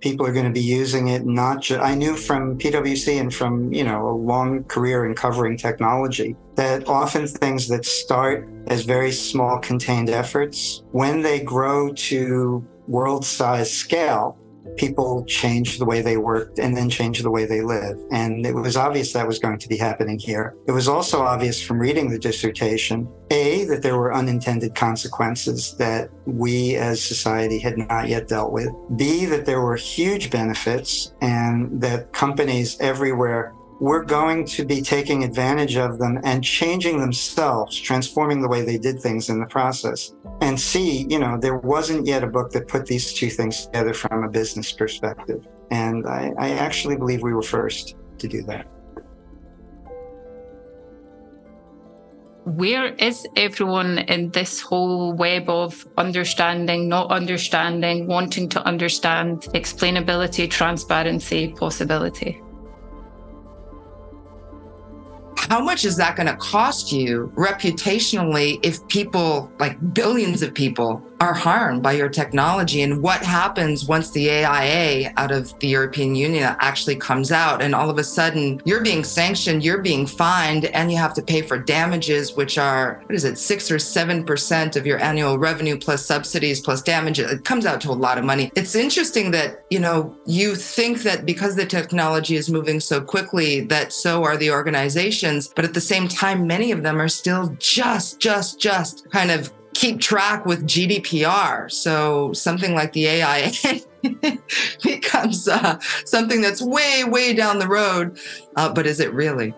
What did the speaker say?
people are going to be using it not just i knew from pwc and from you know a long career in covering technology that often things that start as very small contained efforts when they grow to world size scale people change the way they worked and then change the way they live. And it was obvious that was going to be happening here. It was also obvious from reading the dissertation, A, that there were unintended consequences that we as society had not yet dealt with, B, that there were huge benefits and that companies everywhere we're going to be taking advantage of them and changing themselves, transforming the way they did things in the process. And see, you know, there wasn't yet a book that put these two things together from a business perspective. And I, I actually believe we were first to do that. Where is everyone in this whole web of understanding, not understanding, wanting to understand, explainability, transparency, possibility? How much is that going to cost you reputationally if people, like billions of people, are harmed by your technology and what happens once the AIA out of the European Union actually comes out and all of a sudden you're being sanctioned, you're being fined, and you have to pay for damages, which are, what is it, six or seven percent of your annual revenue plus subsidies plus damages. It comes out to a lot of money. It's interesting that, you know, you think that because the technology is moving so quickly, that so are the organizations, but at the same time, many of them are still just, just, just kind of keep track with GDPR. So something like the AIA becomes uh, something that's way, way down the road. Uh, but is it really?